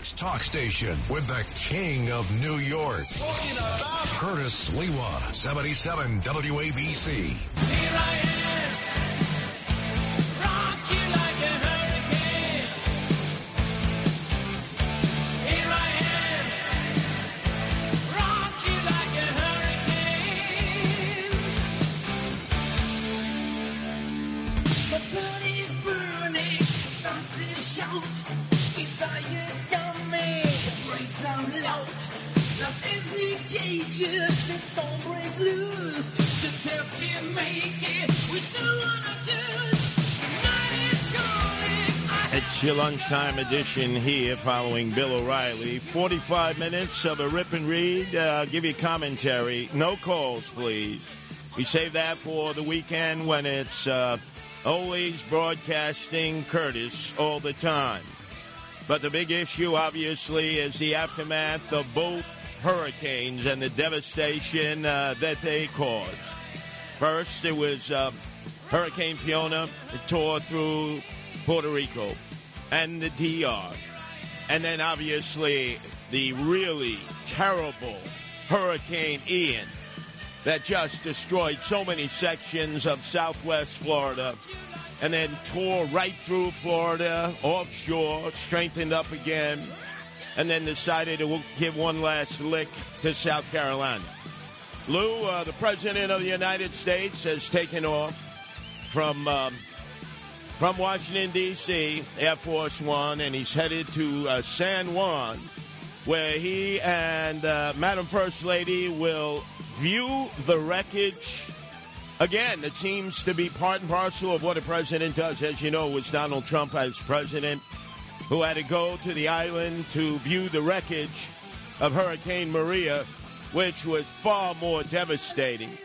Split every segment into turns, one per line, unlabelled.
York's talk station with the king of New York. Curtis Sliwa, 77 WABC.
The the storm breaks loose. Just have to make it, we still wanna choose. Night is calling,
It's your lunchtime edition here following Bill O'Reilly. 45 minutes of a rip and read. Uh, give you commentary. No calls, please. We save that for the weekend when it's uh, always broadcasting Curtis all the time. But the big issue, obviously, is the aftermath of both hurricanes and the devastation uh, that they caused. First, it was uh, Hurricane Fiona. that tore through Puerto Rico and the DR. And then, obviously, the really terrible Hurricane Ian that just destroyed so many sections of southwest Florida and then tore right through Florida, offshore, strengthened up again, and then decided to give one last lick to South Carolina. Lou, uh, the President of the United States, has taken off from um, from Washington D.C. Air Force One, and he's headed to uh, San Juan, where he and uh, Madam First Lady will view the wreckage. Again, it seems to be part and parcel of what a president does. As you know, it was Donald Trump as president who had to go to the island to view the wreckage of Hurricane Maria, which was far more devastating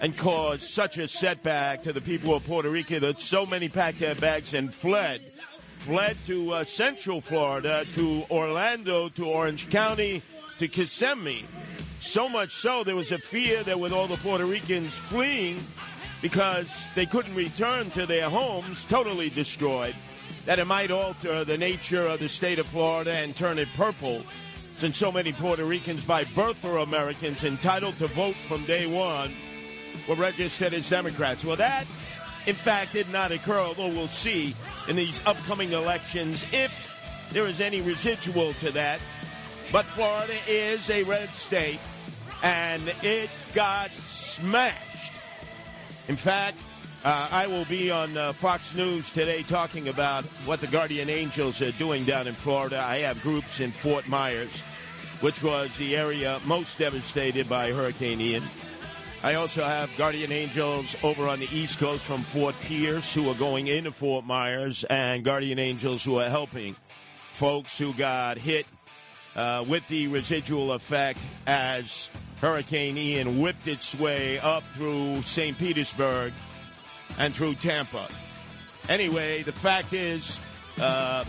and caused such a setback to the people of Puerto Rico that so many packed their bags and fled. Fled to uh, Central Florida, to Orlando, to Orange County, to Kissimmee. So much so, there was a fear that with all the Puerto Ricans fleeing because they couldn't return to their homes, totally destroyed, that it might alter the nature of the state of Florida and turn it purple, since so many Puerto Ricans by birth are Americans entitled to vote from day one were registered as Democrats. Well, that, in fact, did not occur, although we'll see in these upcoming elections if there is any residual to that. But Florida is a red state, and it got smashed. In fact, uh, I will be on uh, Fox News today talking about what the Guardian Angels are doing down in Florida. I have groups in Fort Myers, which was the area most devastated by Hurricane Ian. I also have Guardian Angels over on the East Coast from Fort Pierce who are going into Fort Myers, and Guardian Angels who are helping folks who got hit uh, with the residual effect as Hurricane Ian whipped its way up through St. Petersburg and through Tampa. Anyway, the fact is, uh,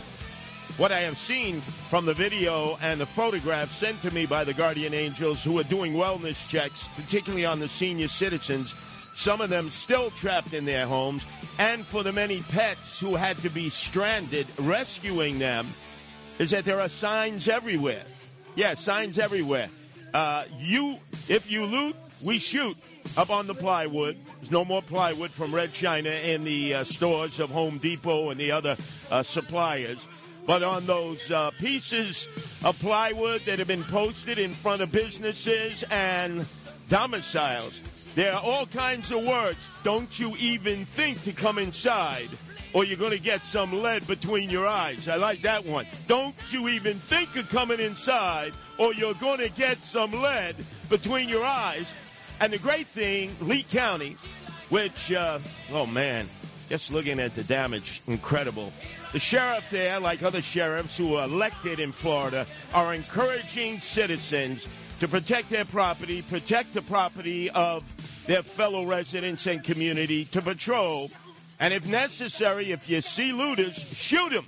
what I have seen from the video and the photographs sent to me by the Guardian Angels who are doing wellness checks, particularly on the senior citizens, some of them still trapped in their homes, and for the many pets who had to be stranded, rescuing them, is that there are signs everywhere. Yeah, signs everywhere. Uh, you, if you loot, we shoot. Up on the plywood. There's no more plywood from Red China in the uh, stores of Home Depot and the other uh, suppliers. But on those uh, pieces of plywood that have been posted in front of businesses and domiciles, there are all kinds of words. Don't you even think to come inside, or you're going to get some lead between your eyes. I like that one. Don't you even think of coming inside, or you're going to get some lead between your eyes. And the great thing, Lee County, which, uh, oh man, Just looking at the damage, incredible. The sheriff there, like other sheriffs who are elected in Florida, are encouraging citizens to protect their property, protect the property of their fellow residents and community, to patrol, and if necessary, if you see looters, shoot them.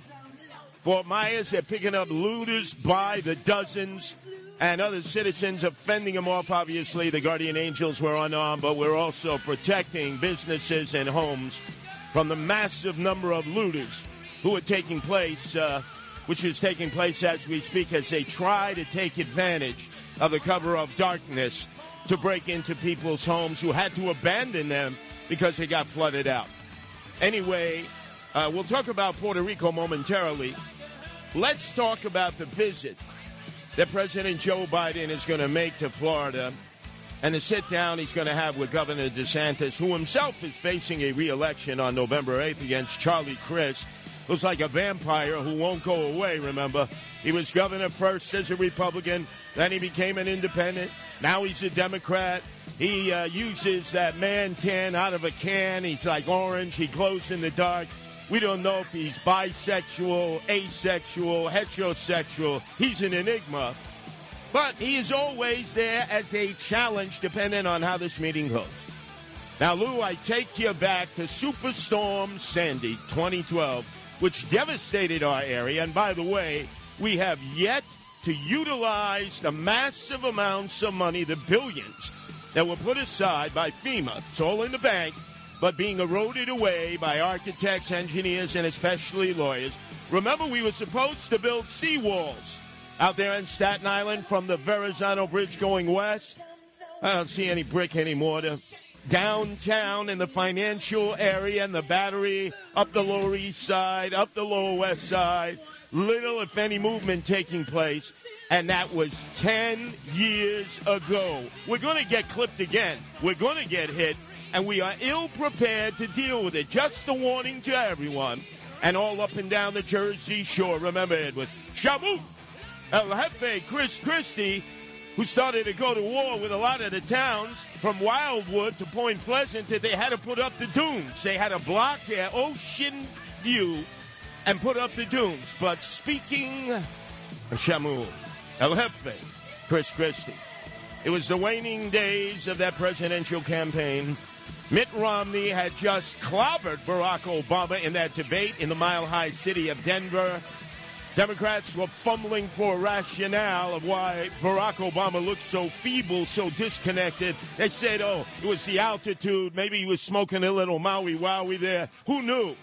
Fort Myers, they're picking up looters by the dozens and other citizens are fending them off. Obviously, the Guardian Angels were unarmed, but we're also protecting businesses and homes from the massive number of looters who are taking place, uh, which is taking place as we speak, as they try to take advantage of the cover of darkness to break into people's homes who had to abandon them because they got flooded out. Anyway, uh, we'll talk about Puerto Rico momentarily. Let's talk about the visit that President Joe Biden is going to make to Florida and the sit down he's going to have with Governor DeSantis, who himself is facing a reelection on November 8th against Charlie Crist. Looks like a vampire who won't go away, remember? He was governor first as a Republican, then he became an independent. Now he's a Democrat. He uh, uses that man tan out of a can. He's like orange. He glows in the dark. We don't know if he's bisexual, asexual, heterosexual. He's an enigma. But he is always there as a challenge depending on how this meeting goes. Now, Lou, I take you back to Superstorm Sandy 2012, which devastated our area. And by the way, we have yet to utilize the massive amounts of money, the billions, that were put aside by FEMA. It's all in the bank but being eroded away by architects, engineers, and especially lawyers. Remember, we were supposed to build seawalls out there in Staten Island from the Verrazano Bridge going west. I don't see any brick anymore. To downtown in the financial area and the battery, up the Lower East Side, up the Lower West Side. Little, if any, movement taking place. And that was 10 years ago. We're going to get clipped again. We're going to get hit and we are ill prepared to deal with it. Just a warning to everyone. And all up and down the Jersey Shore. Remember, Edward. Shamu! El Jefe, Chris Christie, who started to go to war with a lot of the towns from Wildwood to Point Pleasant, that they had to put up the dunes. They had to block their ocean view and put up the dunes. But speaking of Shamu, El Jefe, Chris Christie, it was the waning days of that presidential campaign. Mitt Romney had just clobbered Barack Obama in that debate in the mile high city of Denver. Democrats were fumbling for a rationale of why Barack Obama looked so feeble, so disconnected. They said, oh, it was the altitude. Maybe he was smoking a little Maui Wowie there. Who knew?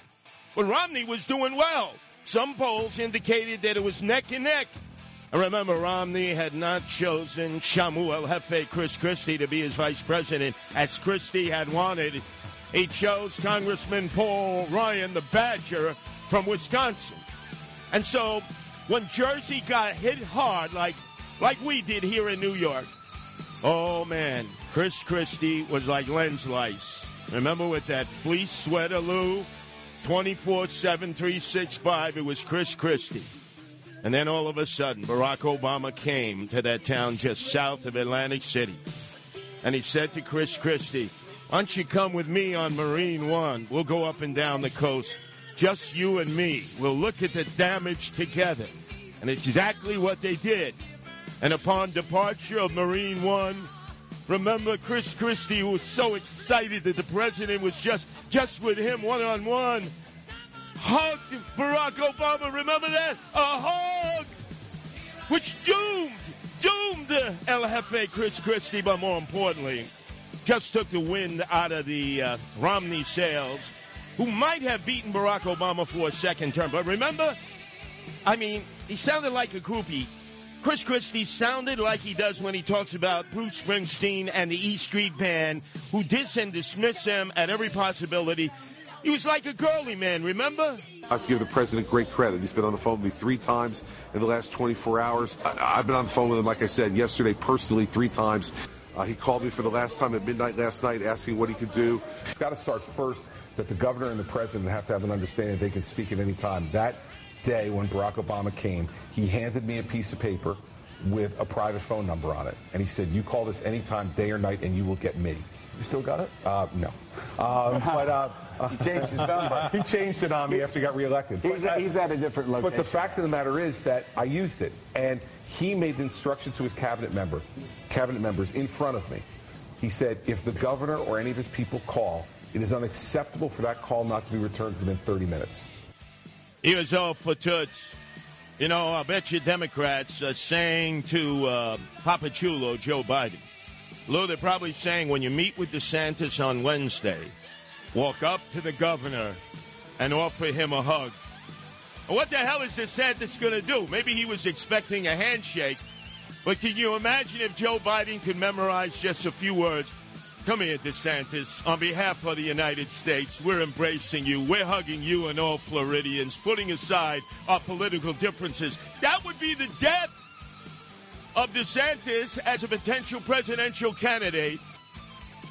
But Romney was doing well. Some polls indicated that it was neck and neck. And remember, Romney had not chosen Shamu Jefe Chris Christie to be his vice president, as Christie had wanted. He chose Congressman Paul Ryan, the Badger from Wisconsin. And so, when Jersey got hit hard, like like we did here in New York, oh man, Chris Christie was like lens lice. Remember with that fleece sweater, Lou? 24 7, 365, it was Chris Christie. And then all of a sudden, Barack Obama came to that town just south of Atlantic City. And he said to Chris Christie, Why don't you come with me on Marine One? We'll go up and down the coast, just you and me. We'll look at the damage together. And exactly what they did. And upon departure of Marine One, remember Chris Christie was so excited that the president was just just with him one on one hugged Barack Obama. Remember that? A hug, which doomed, doomed El Jefe Chris Christie, but more importantly, just took the wind out of the uh, Romney sails, who might have beaten Barack Obama for a second term. But remember, I mean, he sounded like a groupie. Chris Christie sounded like he does when he talks about Bruce Springsteen and the E Street Band, who diss and dismiss him at every possibility. He was like a girly man, remember?
I have to give the president great credit. He's been on the phone with me three times in the last 24 hours. I, have been on the phone with him, like I said, yesterday personally three times. Uh, he called me for the last time at midnight last night asking what he could do. It's got to start first that the governor and the president have to have an understanding they can speak at any time. That day when Barack Obama came, he handed me a piece of paper with a private phone number on it. And he said, You call this anytime, day or night, and you will get me.
You still got it?
Uh, no. Um, but uh,
He changed his number.
he changed it on me after he got reelected.
He's,
But, uh,
he's at a different location.
But the fact of the matter is that I used it, and he made the instruction to his cabinet member, cabinet members in front of me. He said, if the governor or any of his people call, it is unacceptable for that call not to be returned within 30 minutes.
He was all for toots. You know, I bet you Democrats are saying to uh, Papa Chulo, Joe Biden, Lou, they're probably saying when you meet with DeSantis on Wednesday, walk up to the governor and offer him a hug. What the hell is DeSantis going to do? Maybe he was expecting a handshake, but can you imagine if Joe Biden could memorize just a few words? Come here, DeSantis. On behalf of the United States, we're embracing you. We're hugging you and all Floridians, putting aside our political differences. That would be the death of DeSantis as a potential presidential candidate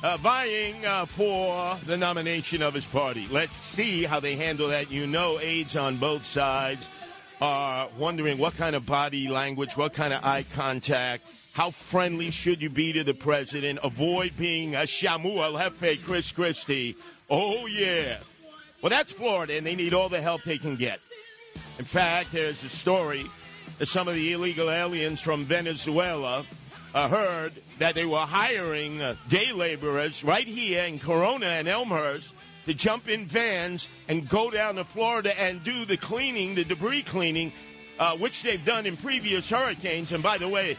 uh, vying uh, for the nomination of his party. Let's see how they handle that. You know, aides on both sides are wondering what kind of body language, what kind of eye contact, how friendly should you be to the president, avoid being a Shamu El Jefe, Chris Christie. Oh, yeah. Well, that's Florida, and they need all the help they can get. In fact, there's a story some of the illegal aliens from Venezuela uh, heard that they were hiring uh, day laborers right here in Corona and Elmhurst to jump in vans and go down to Florida and do the cleaning, the debris cleaning, uh, which they've done in previous hurricanes. And by the way,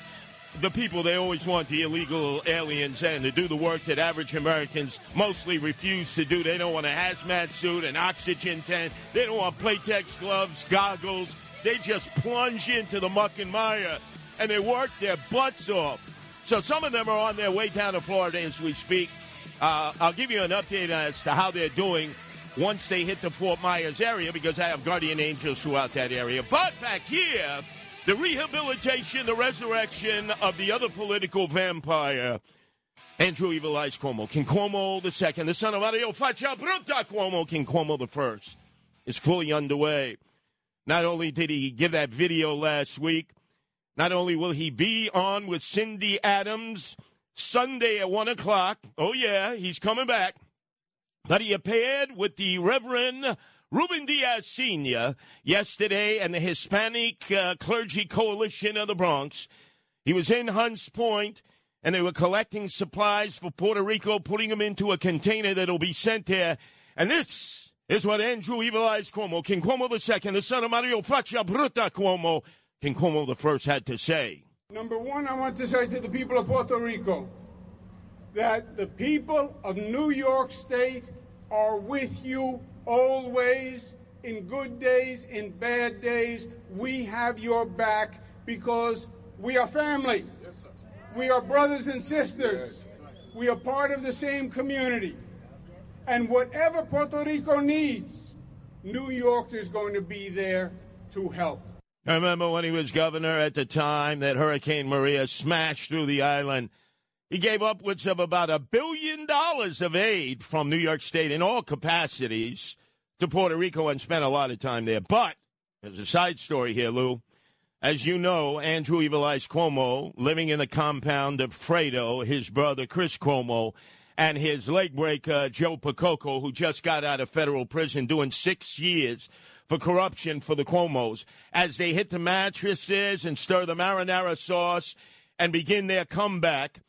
the people they always want the illegal aliens in to do the work that average Americans mostly refuse to do. They don't want a hazmat suit, an oxygen tent. They don't want Playtex gloves, goggles. They just plunge into the muck and mire and they work their butts off. So some of them are on their way down to Florida as we speak. Uh, I'll give you an update as to how they're doing once they hit the Fort Myers area because I have guardian angels throughout that area. But back here, the rehabilitation, the resurrection of the other political vampire, Andrew Evil Eyes Cuomo. King Cuomo the second, the son of Mario Faccia Bruta Cuomo, King Cuomo the first, is fully underway. Not only did he give that video last week, not only will he be on with Cindy Adams Sunday at 1 o'clock, oh yeah, he's coming back, but he appeared with the Reverend Ruben Diaz Sr. yesterday and the Hispanic uh, Clergy Coalition of the Bronx. He was in Hunts Point and they were collecting supplies for Puerto Rico, putting them into a container that'll be sent there. And this is what Andrew Evil Eyes Cuomo, King Cuomo II, the son of Mario Faccia Bruta Cuomo, King Cuomo the first had to say.
Number one, I want to say to the people of Puerto Rico that the people of New York State are with you always, in good days, in bad days. We have your back because we are family. We are brothers and sisters. We are part of the same community. And whatever Puerto Rico needs, New York is going to be there to help.
I remember when he was governor at the time that Hurricane Maria smashed through the island. He gave upwards of about a billion dollars of aid from New York State in all capacities to Puerto Rico and spent a lot of time there. But there's a side story here, Lou. As you know, Andrew Evil Eyes Cuomo, living in the compound of Fredo, his brother Chris Cuomo, and his leg breaker Joe Percoco, who just got out of federal prison doing six years for corruption for the Cuomos, as they hit the mattresses and stir the marinara sauce and begin their comeback.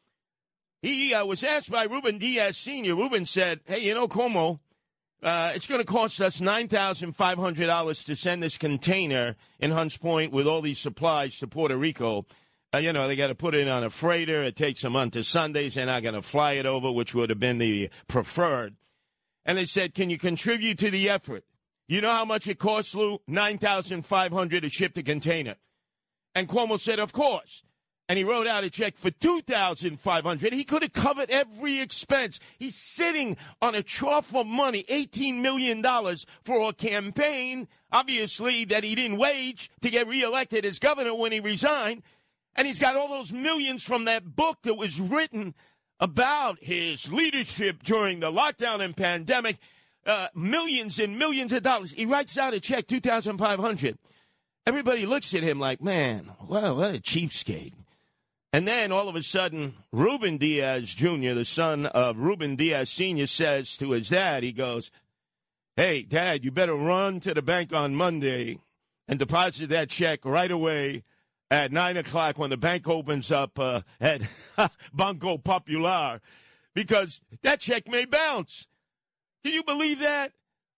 He uh, was asked by Ruben Diaz Sr. Ruben said, Hey, you know, Cuomo, uh, it's going to cost us $9,500 to send this container in Hunts Point with all these supplies to Puerto Rico. Uh, you know, they got to put it on a freighter. It takes a month to Sundays. They're not going to fly it over, which would have been the preferred. And they said, Can you contribute to the effort? You know how much it costs, Lou? 9500 to ship the container. And Cuomo said, Of course and he wrote out a check for 2500 he could have covered every expense he's sitting on a trough of money $18 million for a campaign obviously that he didn't wage to get reelected as governor when he resigned and he's got all those millions from that book that was written about his leadership during the lockdown and pandemic uh, millions and millions of dollars he writes out a check 2500 everybody looks at him like man what a cheapskate And then all of a sudden, Ruben Diaz Jr., the son of Ruben Diaz Sr., says to his dad, he goes, Hey, dad, you better run to the bank on Monday and deposit that check right away at 9 o'clock when the bank opens up uh, at Banco Popular because that check may bounce. Can you believe that?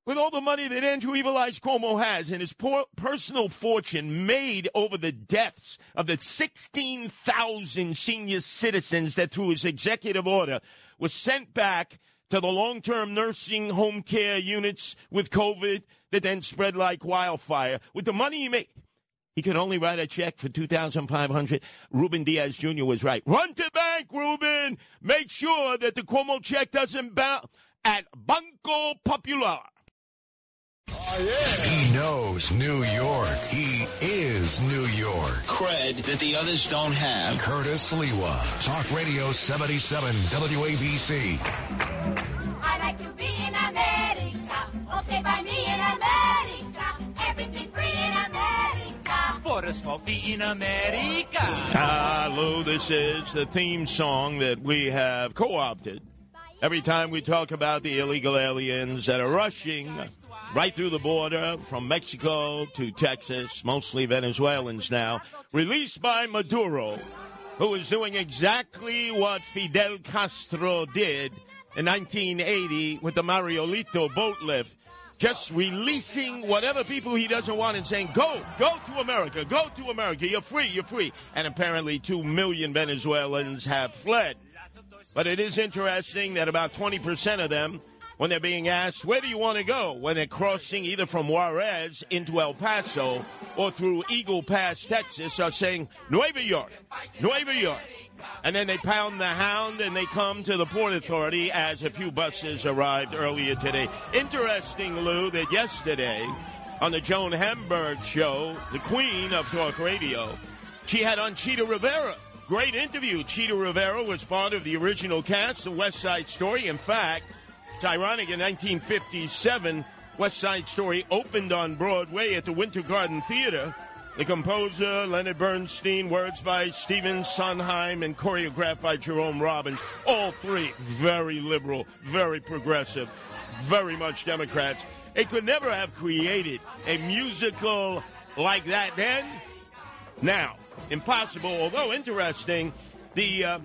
With all the money that Andrew Evil Eyes Cuomo has and his poor personal fortune made over the deaths of the 16,000 senior citizens that through his executive order was sent back to the long-term nursing home care units with COVID that then spread like wildfire. With the money he made, he could only write a check for 2500 Ruben Diaz Jr. was right. Run to bank, Ruben! Make sure that the Cuomo check doesn't bounce at Banco Popular.
Oh, he knows New York. He is New York.
Cred that the others don't have.
Curtis Sliwa. Talk Radio 77 WABC.
I like to be in America. Okay, by me in America. Everything free in America.
In America.
Lou, this is the theme song that we have co-opted. Every time we talk about the illegal aliens that are rushing right through the border from Mexico to Texas, mostly Venezuelans now, released by Maduro, who is doing exactly what Fidel Castro did in 1980 with the Marielito boat lift. Just releasing whatever people he doesn't want and saying, go, go to America, go to America, you're free, you're free. And apparently two million Venezuelans have fled. But it is interesting that about 20% of them when they're being asked, where do you want to go? When they're crossing either from Juarez into El Paso or through Eagle Pass, Texas, are saying, Nueva York, Nueva York. And then they pound the hound and they come to the Port Authority as a few buses arrived earlier today. Interesting, Lou, that yesterday on the Joan Hamburg show, the queen of talk radio, she had on Chita Rivera. Great interview. Chita Rivera was part of the original cast, The West Side Story. In fact, it's ironic in 1957, West Side Story opened on Broadway at the Winter Garden Theater. The composer, Leonard Bernstein, words by Stephen Sondheim, and choreographed by Jerome Robbins. All three very liberal, very progressive, very much Democrats. They could never have created a musical like that then. Now, impossible, although interesting, the. Uh,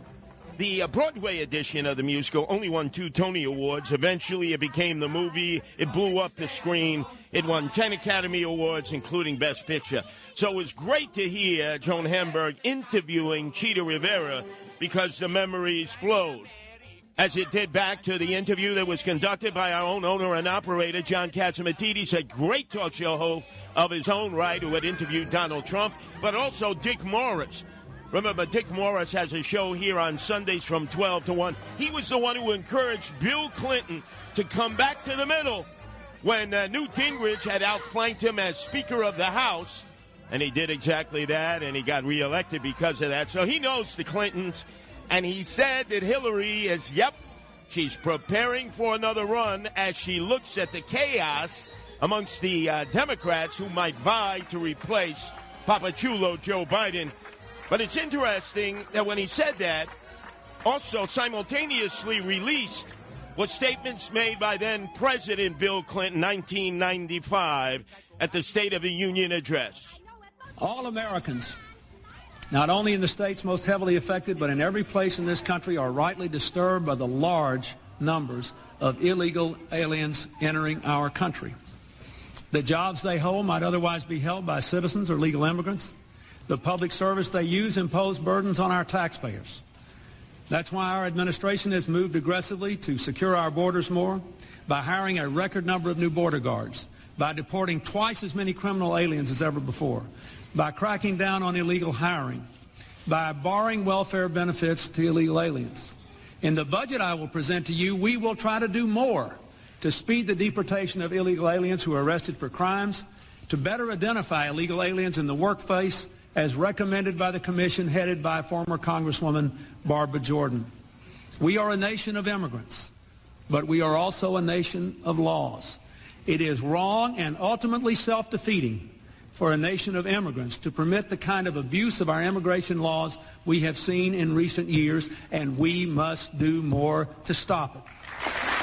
the uh, Broadway edition of the musical only won two Tony Awards. Eventually, it became the movie. It blew up the screen. It won 10 Academy Awards, including Best Picture. So it was great to hear Joan Hamburg interviewing Chita Rivera because the memories flowed. As it did back to the interview that was conducted by our own owner and operator, John Catsimatidis, a great talk show host of his own right who had interviewed Donald Trump, but also Dick Morris Remember, Dick Morris has a show here on Sundays from 12 to 1. He was the one who encouraged Bill Clinton to come back to the middle when uh, Newt Gingrich had outflanked him as Speaker of the House. And he did exactly that, and he got reelected because of that. So he knows the Clintons. And he said that Hillary is, yep, she's preparing for another run as she looks at the chaos amongst the uh, Democrats who might vie to replace Papa Chulo Joe Biden. But it's interesting that when he said that, also simultaneously released was statements made by then President Bill Clinton, 1995, at the State of the Union address.
All Americans, not only in the states most heavily affected, but in every place in this country, are rightly disturbed by the large numbers of illegal aliens entering our country. The jobs they hold might otherwise be held by citizens or legal immigrants. The public service they use impose burdens on our taxpayers. That's why our administration has moved aggressively to secure our borders more by hiring a record number of new border guards, by deporting twice as many criminal aliens as ever before, by cracking down on illegal hiring, by barring welfare benefits to illegal aliens. In the budget I will present to you, we will try to do more to speed the deportation of illegal aliens who are arrested for crimes, to better identify illegal aliens in the workplace, as recommended by the commission headed by former Congresswoman Barbara Jordan. We are a nation of immigrants, but we are also a nation of laws. It is wrong and ultimately self-defeating for a nation of immigrants to permit the kind of abuse of our immigration laws we have seen in recent years, and we must do more to stop it.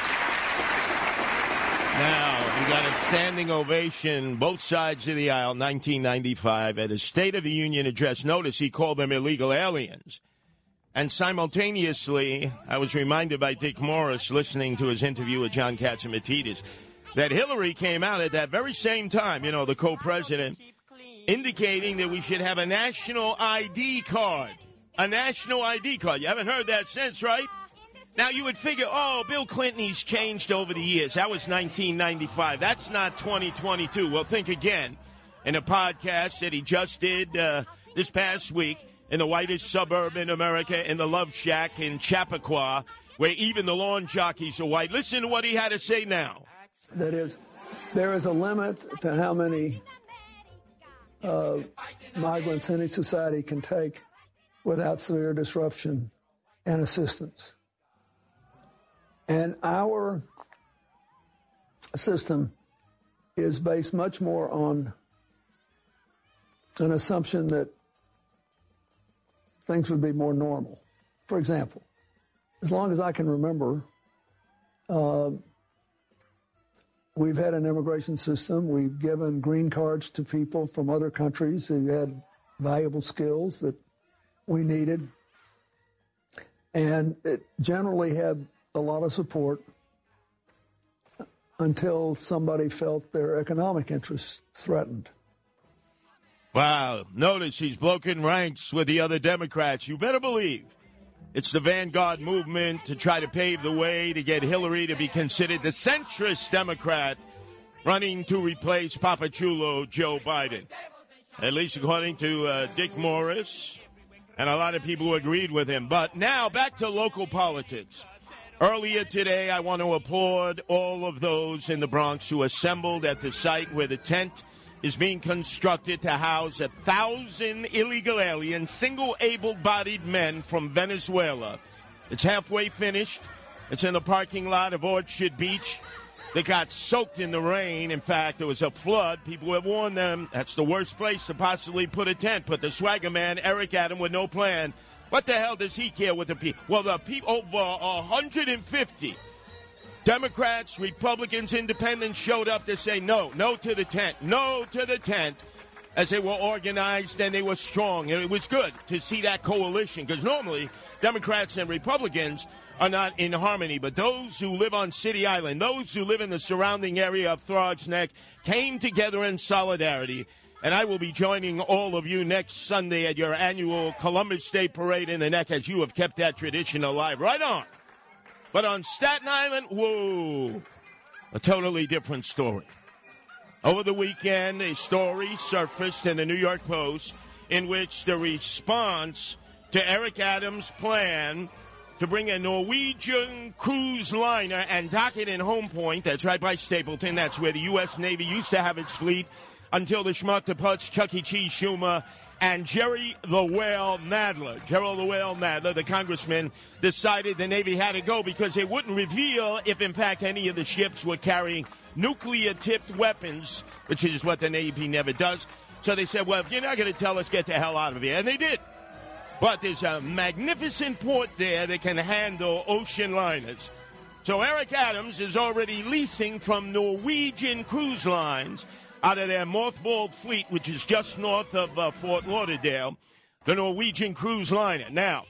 Now, we got a standing ovation, both sides of the aisle, 1995, at a State of the Union address. Notice he called them illegal aliens. And simultaneously, I was reminded by Dick Morris, listening to his interview with John Catsimatidis, that Hillary came out at that very same time, you know, the co president, indicating that we should have a national ID card. A national ID card. You haven't heard that since, right? Now, you would figure, oh, Bill Clinton, he's changed over the years. That was 1995. That's not 2022. Well, think again. In a podcast that he just did uh, this past week in the whitest suburb in America, in the Love Shack in Chappaqua, where even the lawn jockeys are white. Listen to what he had to say now.
That is, there is a limit to how many uh, migrants any society can take without severe disruption and assistance. And our system is based much more on an assumption that things would be more normal. For example, as long as I can remember, uh, we've had an immigration system. We've given green cards to people from other countries who had valuable skills that we needed. And it generally had a lot of support until somebody felt their economic interests threatened.
Wow. Notice he's broken ranks with the other Democrats. You better believe it's the vanguard movement to try to pave the way to get Hillary to be considered the centrist Democrat running to replace Papachulo Joe Biden. At least according to uh, Dick Morris and a lot of people who agreed with him. But now back to local politics. Earlier today, I want to applaud all of those in the Bronx who assembled at the site where the tent is being constructed to house a thousand illegal aliens, single able bodied men from Venezuela. It's halfway finished. It's in the parking lot of Orchard Beach. They got soaked in the rain. In fact, there was a flood. People have warned them that's the worst place to possibly put a tent. But the swagger man, Eric Adam, with no plan, what the hell does he care with the people? Well, the people over 150 Democrats, Republicans, Independents showed up to say no, no to the tent, no to the tent, as they were organized and they were strong. And it was good to see that coalition because normally Democrats and Republicans are not in harmony. But those who live on City Island, those who live in the surrounding area of Throgs Neck, came together in solidarity and I will be joining all of you next Sunday at your annual Columbus Day Parade in the Neck as you have kept that tradition alive. Right on. But on Staten Island, whoa, a totally different story. Over the weekend, a story surfaced in the New York Post in which the response to Eric Adams' plan to bring a Norwegian cruise liner and dock it in Homeport, that's right by Stapleton, that's where the U.S. Navy used to have its fleet, until the schmuck putz, Chucky Cheese Schumer, and Jerry the Whale Nadler. Jerry the Whale Nadler, the congressman, decided the Navy had to go because they wouldn't reveal if, in fact, any of the ships were carrying nuclear tipped weapons, which is what the Navy never does. So they said, well, if you're not going to tell us, get the hell out of here. And they did. But there's a magnificent port there that can handle ocean liners. So Eric Adams is already leasing from Norwegian cruise lines out of their mothballed fleet, which is just north of uh, Fort Lauderdale, the Norwegian cruise liner. Now,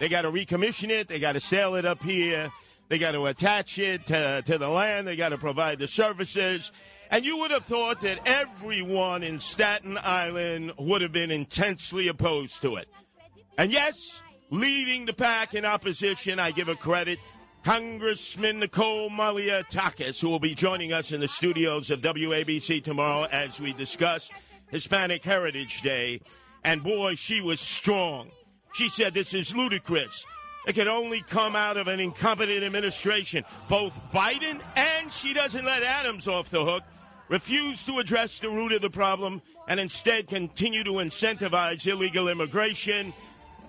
they got to recommission it, they got to sail it up here, they got to attach it to, to the land, they got to provide the services. And you would have thought that everyone in Staten Island would have been intensely opposed to it. And yes, leading the pack in opposition, I give a credit Congressman Nicole Malliotakis, who will be joining us in the studios of WABC tomorrow as we discuss Hispanic Heritage Day. And boy, she was strong. She said this is ludicrous. It could only come out of an incompetent administration. Both Biden and she doesn't let Adams off the hook refuse to address the root of the problem and instead continue to incentivize illegal immigration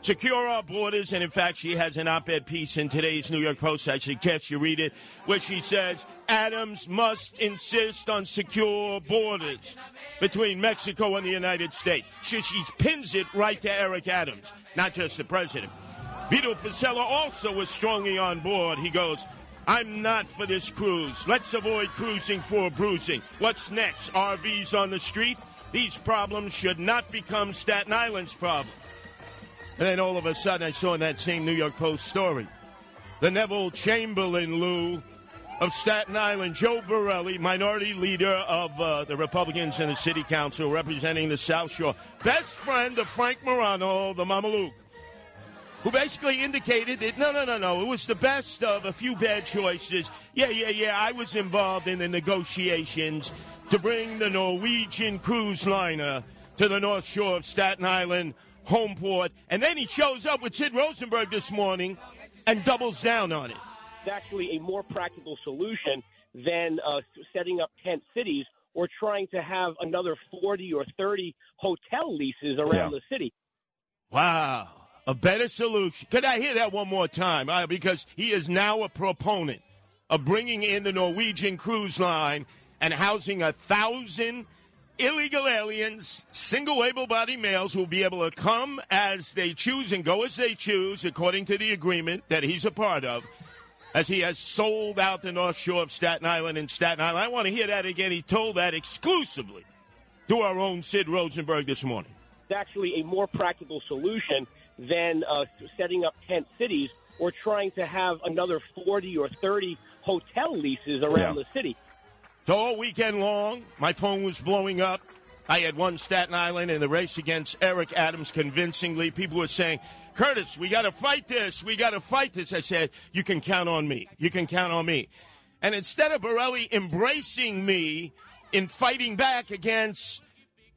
secure our borders. And in fact, she has an op ed piece in today's New York Post. I suggest you read it, where she says Adams must insist on secure borders between Mexico and the United States. She, she pins it right to Eric Adams, not just the president. Vito Fossella also was strongly on board. He goes, I'm not for this cruise. Let's avoid cruising for bruising. What's next? RVs on the street? These problems should not become Staten Island's problem. And then all of a sudden, I saw in that same New York Post story the Neville Chamberlain, Lou, of Staten Island, Joe Borelli, minority leader of uh, the Republicans in the city council representing the South Shore, best friend of Frank Morano, the Mamaluke, who basically indicated that no, no, no, no, it was the best of a few bad choices. Yeah, yeah, yeah, I was involved in the negotiations to bring the Norwegian cruise liner to the North Shore of Staten Island home port. And then he shows up with Sid Rosenberg this morning and doubles down on it.
It's actually a more practical solution than uh, setting up tent cities or trying to have another 40 or 30 hotel leases around
Yeah.
the city.
Wow. A better solution. Could I hear that one more time? Uh, because he is now a proponent of bringing in the Norwegian cruise line and housing a thousand illegal aliens, single able bodied males who will be able to come as they choose and go as they choose according to the agreement that he's a part of. As he has sold out the North Shore of Staten Island and Staten Island. I want to hear that again. He told that exclusively to our own Sid Rosenberg this morning.
It's actually a more practical solution than uh, setting up tent cities or trying to have another 40 or 30 hotel leases around
Yeah.
the city.
So all weekend long, my phone was blowing up. I had won Staten Island in the race against Eric Adams convincingly. People were saying, Curtis, we got to fight this. We got to fight this. I said, you can count on me. You can count on me. And instead of Borelli embracing me in fighting back against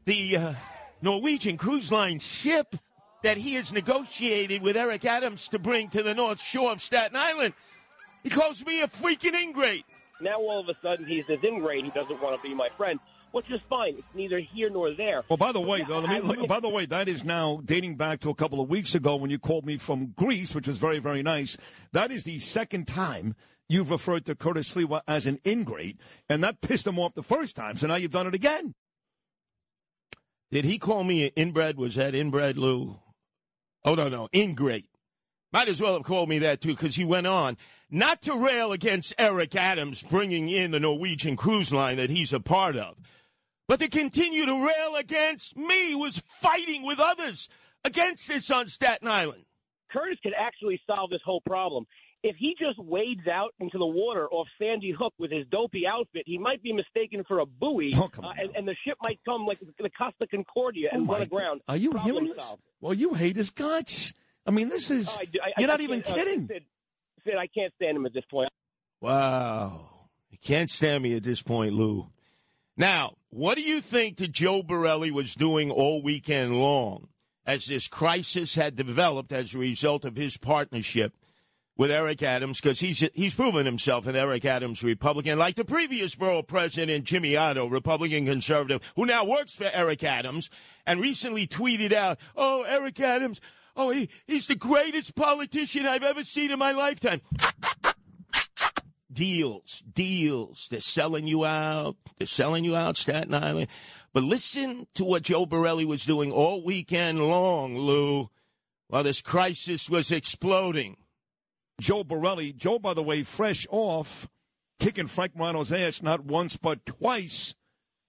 the uh, Norwegian Cruise Line ship that he has negotiated with Eric Adams to bring to the North Shore of Staten Island, he calls me a freaking ingrate.
Now all of a sudden he's this ingrate. He doesn't want to be my friend, which is fine. It's neither here nor there.
Well, by the way, though, let me, let me- by the way, that is now dating back to a couple of weeks ago when you called me from Greece, which was very, very nice. That is the second time you've referred to Curtis Sliwa as an ingrate, and that pissed him off the first time. So now you've done it again.
Did he call me an inbred? Was that inbred, Lou? Oh, no, no, ingrate. Might as well have called me that, too, because he went on not to rail against Eric Adams bringing in the Norwegian cruise line that he's a part of, but to continue to rail against me who was fighting with others against this on Staten Island.
Curtis could actually solve this whole problem. If he just wades out into the water off Sandy Hook with his dopey outfit, he might be mistaken for a buoy,
Oh,
uh, and, and the ship might come like the Costa Concordia and run aground.
Are you
Problem
hearing this?
solved.
Well, you hate his guts. I mean, this is
oh, I, I,
you're not even
uh,
kidding.
Sid, Sid, I can't stand him at this point.
Wow. You can't stand me at this point, Lou. Now, what do you think that Joe Borelli was doing all weekend long as this crisis had developed as a result of his partnership with Eric Adams? Because he's, he's proven himself an Eric Adams Republican, like the previous borough president, Jimmy Oddo, Republican conservative, who now works for Eric Adams and recently tweeted out, Oh, Eric Adams, oh, he, he's the greatest politician I've ever seen in my lifetime deals, deals. They're selling you out. They're selling you out, Staten Island. But listen to what Joe Borelli was doing all weekend long, Lou, while this crisis was exploding.
Joe Borelli. Joe, by the way, fresh off kicking Frank Morano's ass not once but twice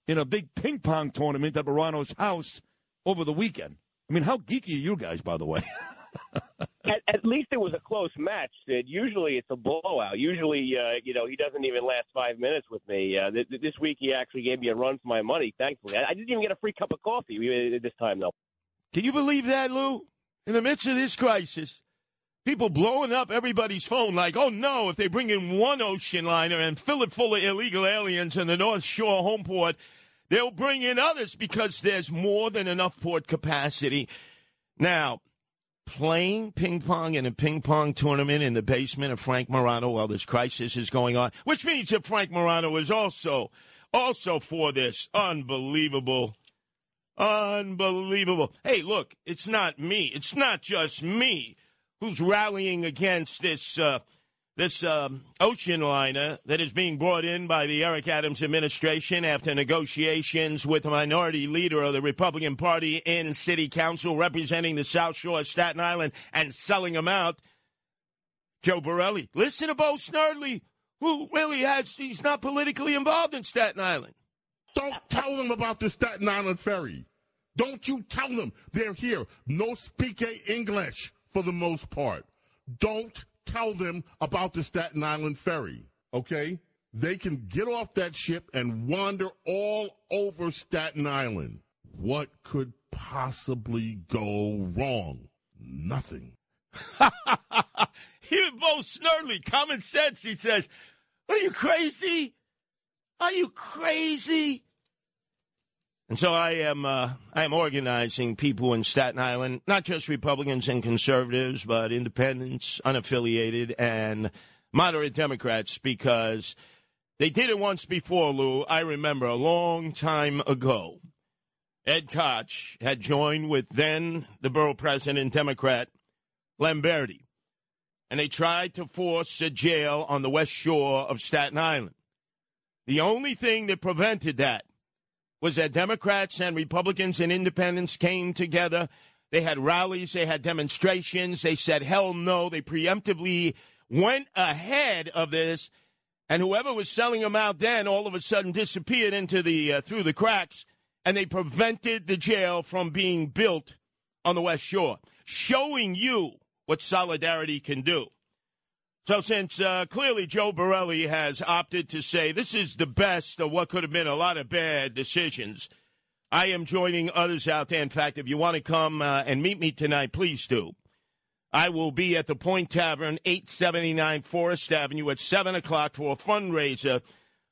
in a big ping pong tournament at Morano's house over the weekend. I mean, how geeky are you guys, by the way?
At, at least it was a close match, Sid. Usually it's a blowout. Usually, uh, you know, he doesn't even last five minutes with me. Uh, th- th- this week he actually gave me a run for my money, thankfully. I, I didn't even get a free cup of coffee uh, this time, though.
Can you believe that, Lou? In the midst of this crisis, people blowing up everybody's phone like, oh no, if they bring in one ocean liner and fill it full of illegal aliens in the North Shore home port, they'll bring in others because there's more than enough port capacity. Now, playing ping pong in a ping pong tournament in the basement of Frank Morano while this crisis is going on, which means that Frank Morano is also also for this unbelievable Unbelievable. Hey, look, it's not me. It's not just me who's rallying against this uh, this um, ocean liner that is being brought in by the Eric Adams administration after negotiations with the minority leader of the Republican Party in City Council representing the South Shore of Staten Island and selling them out. Joe Borelli. Listen to Bo Snerdley, who really has, he's not politically involved in Staten Island.
Don't tell them about the Staten Island ferry. Don't you tell them they're here. No speak English for the most part. Don't tell them about the Staten Island ferry, okay? They can get off that ship and wander all over Staten Island. What could possibly go wrong? Nothing.
Here, Bo Snerdley, common sense, he says. Are you crazy? Are you crazy? And so I am uh, I am organizing people in Staten Island, not just Republicans and conservatives, but independents, unaffiliated, and moderate Democrats, because they did it once before, Lou. I remember a long time ago. Ed Koch had joined with then the borough president, Democrat Lamberti, and they tried to force a jail on the west shore of Staten Island. The only thing that prevented that was that Democrats and Republicans and independents came together. They had rallies, they had demonstrations. They said, hell no. They preemptively went ahead of this. And whoever was selling them out then all of a sudden disappeared into the uh, through the cracks, and they prevented the jail from being built on the West Shore, showing you what solidarity can do. So, since uh, clearly Joe Borelli has opted to say this is the best of what could have been a lot of bad decisions, I am joining others out there. In fact, if you want to come uh, and meet me tonight, please do. I will be at the Point Tavern, 879 Forest Avenue at 7 o'clock for a fundraiser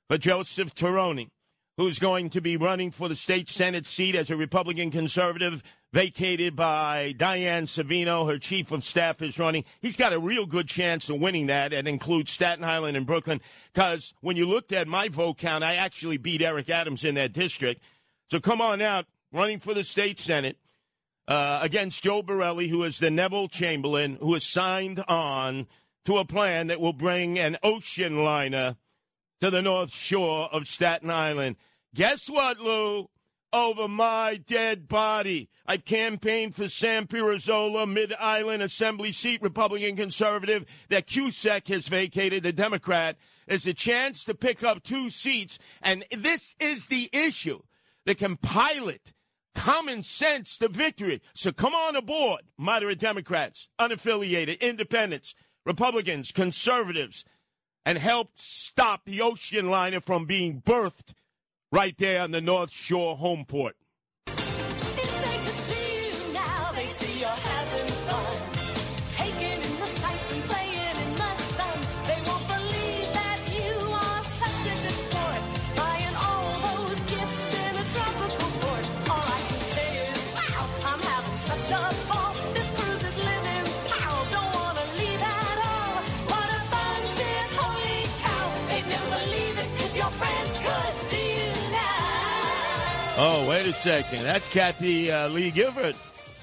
for Joseph Tirone, who's going to be running for the state Senate seat as a Republican conservative vacated by Diane Savino. Her chief of staff is running. He's got a real good chance of winning that and includes Staten Island and Brooklyn because when you looked at my vote count, I actually beat Eric Adams in that district. So come on out, running for the state Senate. Uh, against Joe Borelli, who is the Neville Chamberlain, who has signed on to a plan that will bring an ocean liner to the North Shore of Staten Island. Guess what, Lou? Over my dead body. I've campaigned for Sam Pirozzolo, Mid Island Assembly seat, Republican conservative, that Cusick has vacated, the Democrat. There's a chance to pick up two seats, and this is the issue that can pilot common sense to victory. So come on aboard, moderate Democrats, unaffiliated, independents, Republicans, conservatives, and helped stop the ocean liner from being birthed right there on the North Shore home port. Oh, wait a second. That's Kathie uh, Lee Gifford.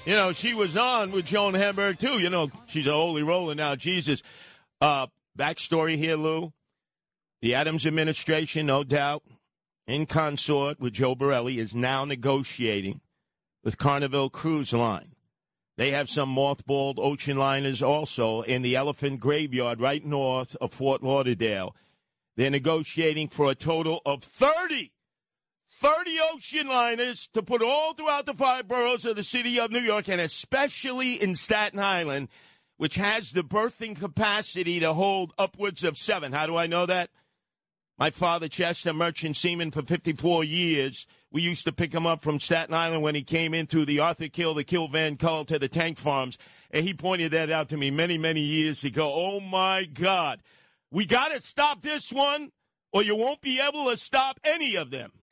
You know, she was on with Joan Hamburg, too. You know, she's a holy roller now, Jesus. Uh, backstory here, Lou. The Adams administration, no doubt, in consort with Joe Borelli, is now negotiating with Carnival Cruise Line. They have some mothballed ocean liners also in the Elephant Graveyard right north of Fort Lauderdale. They're negotiating for a total of 30 30 ocean liners to put all throughout the five boroughs of the city of New York, and especially in Staten Island, which has the berthing capacity to hold upwards of seven. How do I know that? My father, Chester, merchant seaman for 54 years. We used to pick him up from Staten Island when he came into the Arthur Kill, the Kill Van Kull to the tank farms. And he pointed that out to me many, many years ago. Oh my God. We got to stop this one or you won't be able to stop any of them.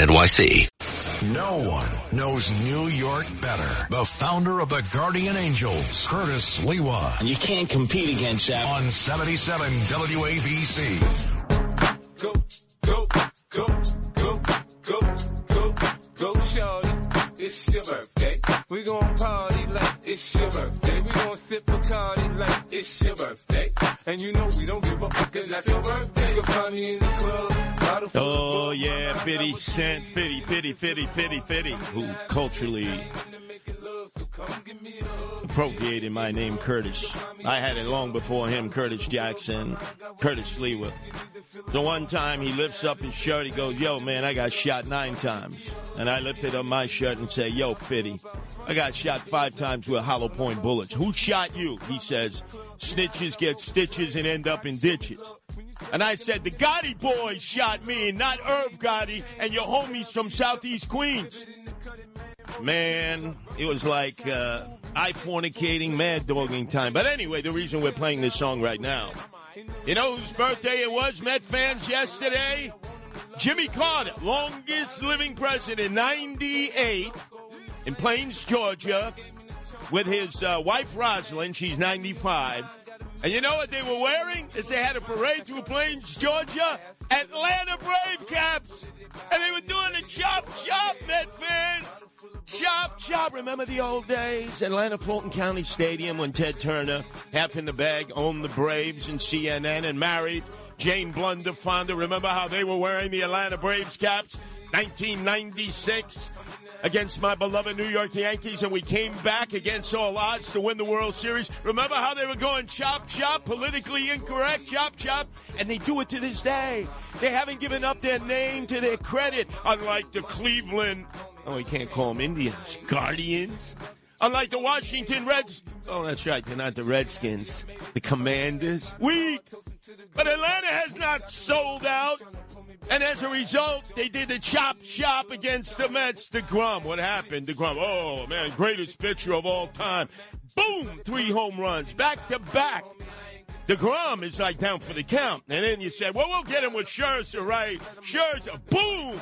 NYC.
No one knows New York better. The founder of the Guardian Angels, Curtis Sliwa.
And you can't compete against that.
On 77 WABC.
50 Cent, 50, 50, 50, 50, 50, who culturally appropriated my name, Curtis. I had it long before him, Curtis Jackson, Curtis Sliwa. So one time he lifts up his shirt, he goes, yo man, I got shot nine times. And I lifted up my shirt and say, yo, Fitty, I got shot five times with hollow point bullets. Who shot you? He says, snitches get stitches and end up in ditches. And I said, the Gotti boys shot me, not Irv Gotti and your homies from Southeast Queens. Man, it was like uh, I fornicating, mad dogging time. But anyway, the reason we're playing this song right now. You know whose birthday it was, Met fans, yesterday? Jimmy Carter, longest living president, in 98, in Plains, Georgia, with his uh, wife Rosalynn. She's 95. And you know what they were wearing as they had a parade through Plains, Georgia? Atlanta Brave caps. And they were doing a chop chop, Met fans. Chop chop. Remember the old days? Atlanta Fulton County Stadium when Ted Turner, half in the bag, owned the Braves and CNN and married Jane Blunder Fonda. Remember how they were wearing the Atlanta Braves caps? 1996 against my beloved New York Yankees, and we came back against all odds to win the World Series. Remember how they were going chop chop, politically incorrect, chop chop, and they do it to this day. They haven't given up their name to their credit, unlike the Cleveland. Oh, we can't call them Indians, Guardians. Unlike the Washington Reds. Oh, that's right. They're not the Redskins. The Commanders. Weak. But Atlanta has not sold out. And as a result, they did the chop chop against the Mets. deGrom. What happened? deGrom. Oh, man. Greatest pitcher of all time. Boom. Three home runs. Back to back. deGrom is like down for the count. And then you said, well, we'll get him with Scherzer, right? Scherzer. Boom.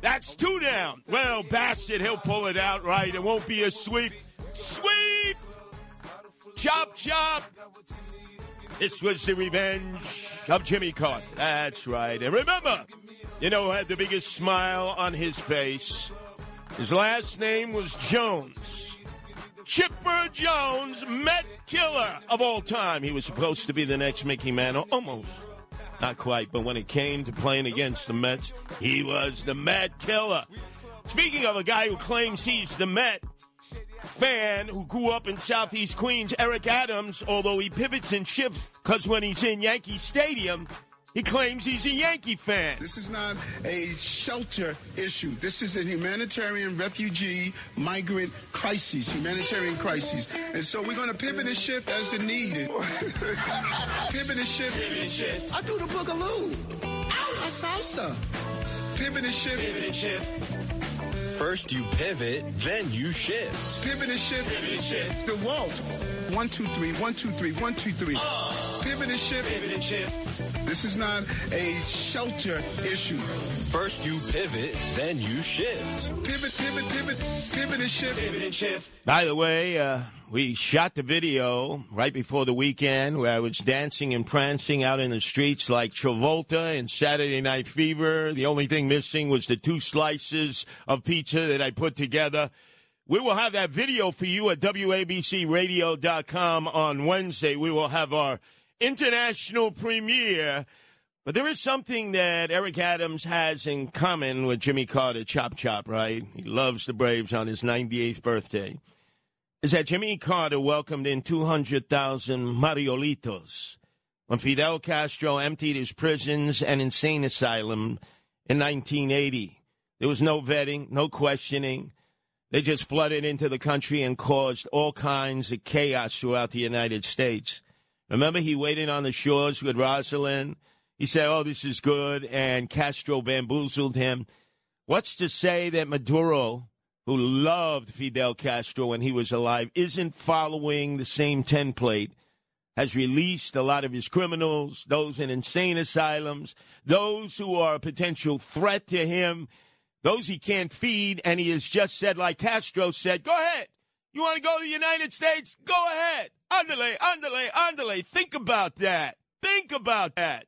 That's two down. Well, Bassitt, he'll pull it out, right? It won't be a sweep. Sweep! Chop, chop! This was the revenge of Jimmy Carter. That's right. And remember, you know who had the biggest smile on his face? His last name was Jones. Chipper Jones, Met killer of all time. He was supposed to be the next Mickey Mantle. Almost. Not quite, but when it came to playing against the Mets, he was the Met killer. Speaking of a guy who claims he's the Met, fan who grew up in Southeast Queens, Eric Adams, although he pivots and shifts because when he's in Yankee Stadium, he claims he's a Yankee fan.
This is not a shelter issue. This is a humanitarian refugee migrant crisis, humanitarian crisis. And so we're going to pivot and shift as it needed. pivot and shift. I do the boogaloo. Ow, a salsa. Pivot and shift. Pivot and shift.
First you pivot, then you shift.
Pivot and shift. Pivot and shift. The walls. One, two, three, one, two, three, one, two, three. Pivot and shift. Pivot and shift. This is not a shelter issue.
First you pivot, then you shift.
Pivot, pivot, pivot, pivot and shift. Pivot and shift.
By the way, uh, we shot the video right before the weekend where I was dancing and prancing out in the streets like Travolta in Saturday Night Fever. The only thing missing was the two slices of pizza that I put together. We will have that video for you at WABCRadio.com on Wednesday. We will have our international premiere. But there is something that Eric Adams has in common with Jimmy Carter, Chop Chop, right? He loves the Braves on his 98th birthday. Is that Jimmy Carter welcomed in 200,000 Marielitos when Fidel Castro emptied his prisons and insane asylum in 1980. There was no vetting, no questioning. They just flooded into the country and caused all kinds of chaos throughout the United States. Remember, he waited on the shores with Rosalynn. He said, Oh, this is good. And Castro bamboozled him. What's to say that Maduro, who loved Fidel Castro when he was alive, isn't following the same template? Has released a lot of his criminals, those in insane asylums, those who are a potential threat to him, those he can't feed, and he has just said, like Castro said, go ahead. You want to go to the United States? Go ahead. Underlay, underlay, underlay. Think about that. Think about that.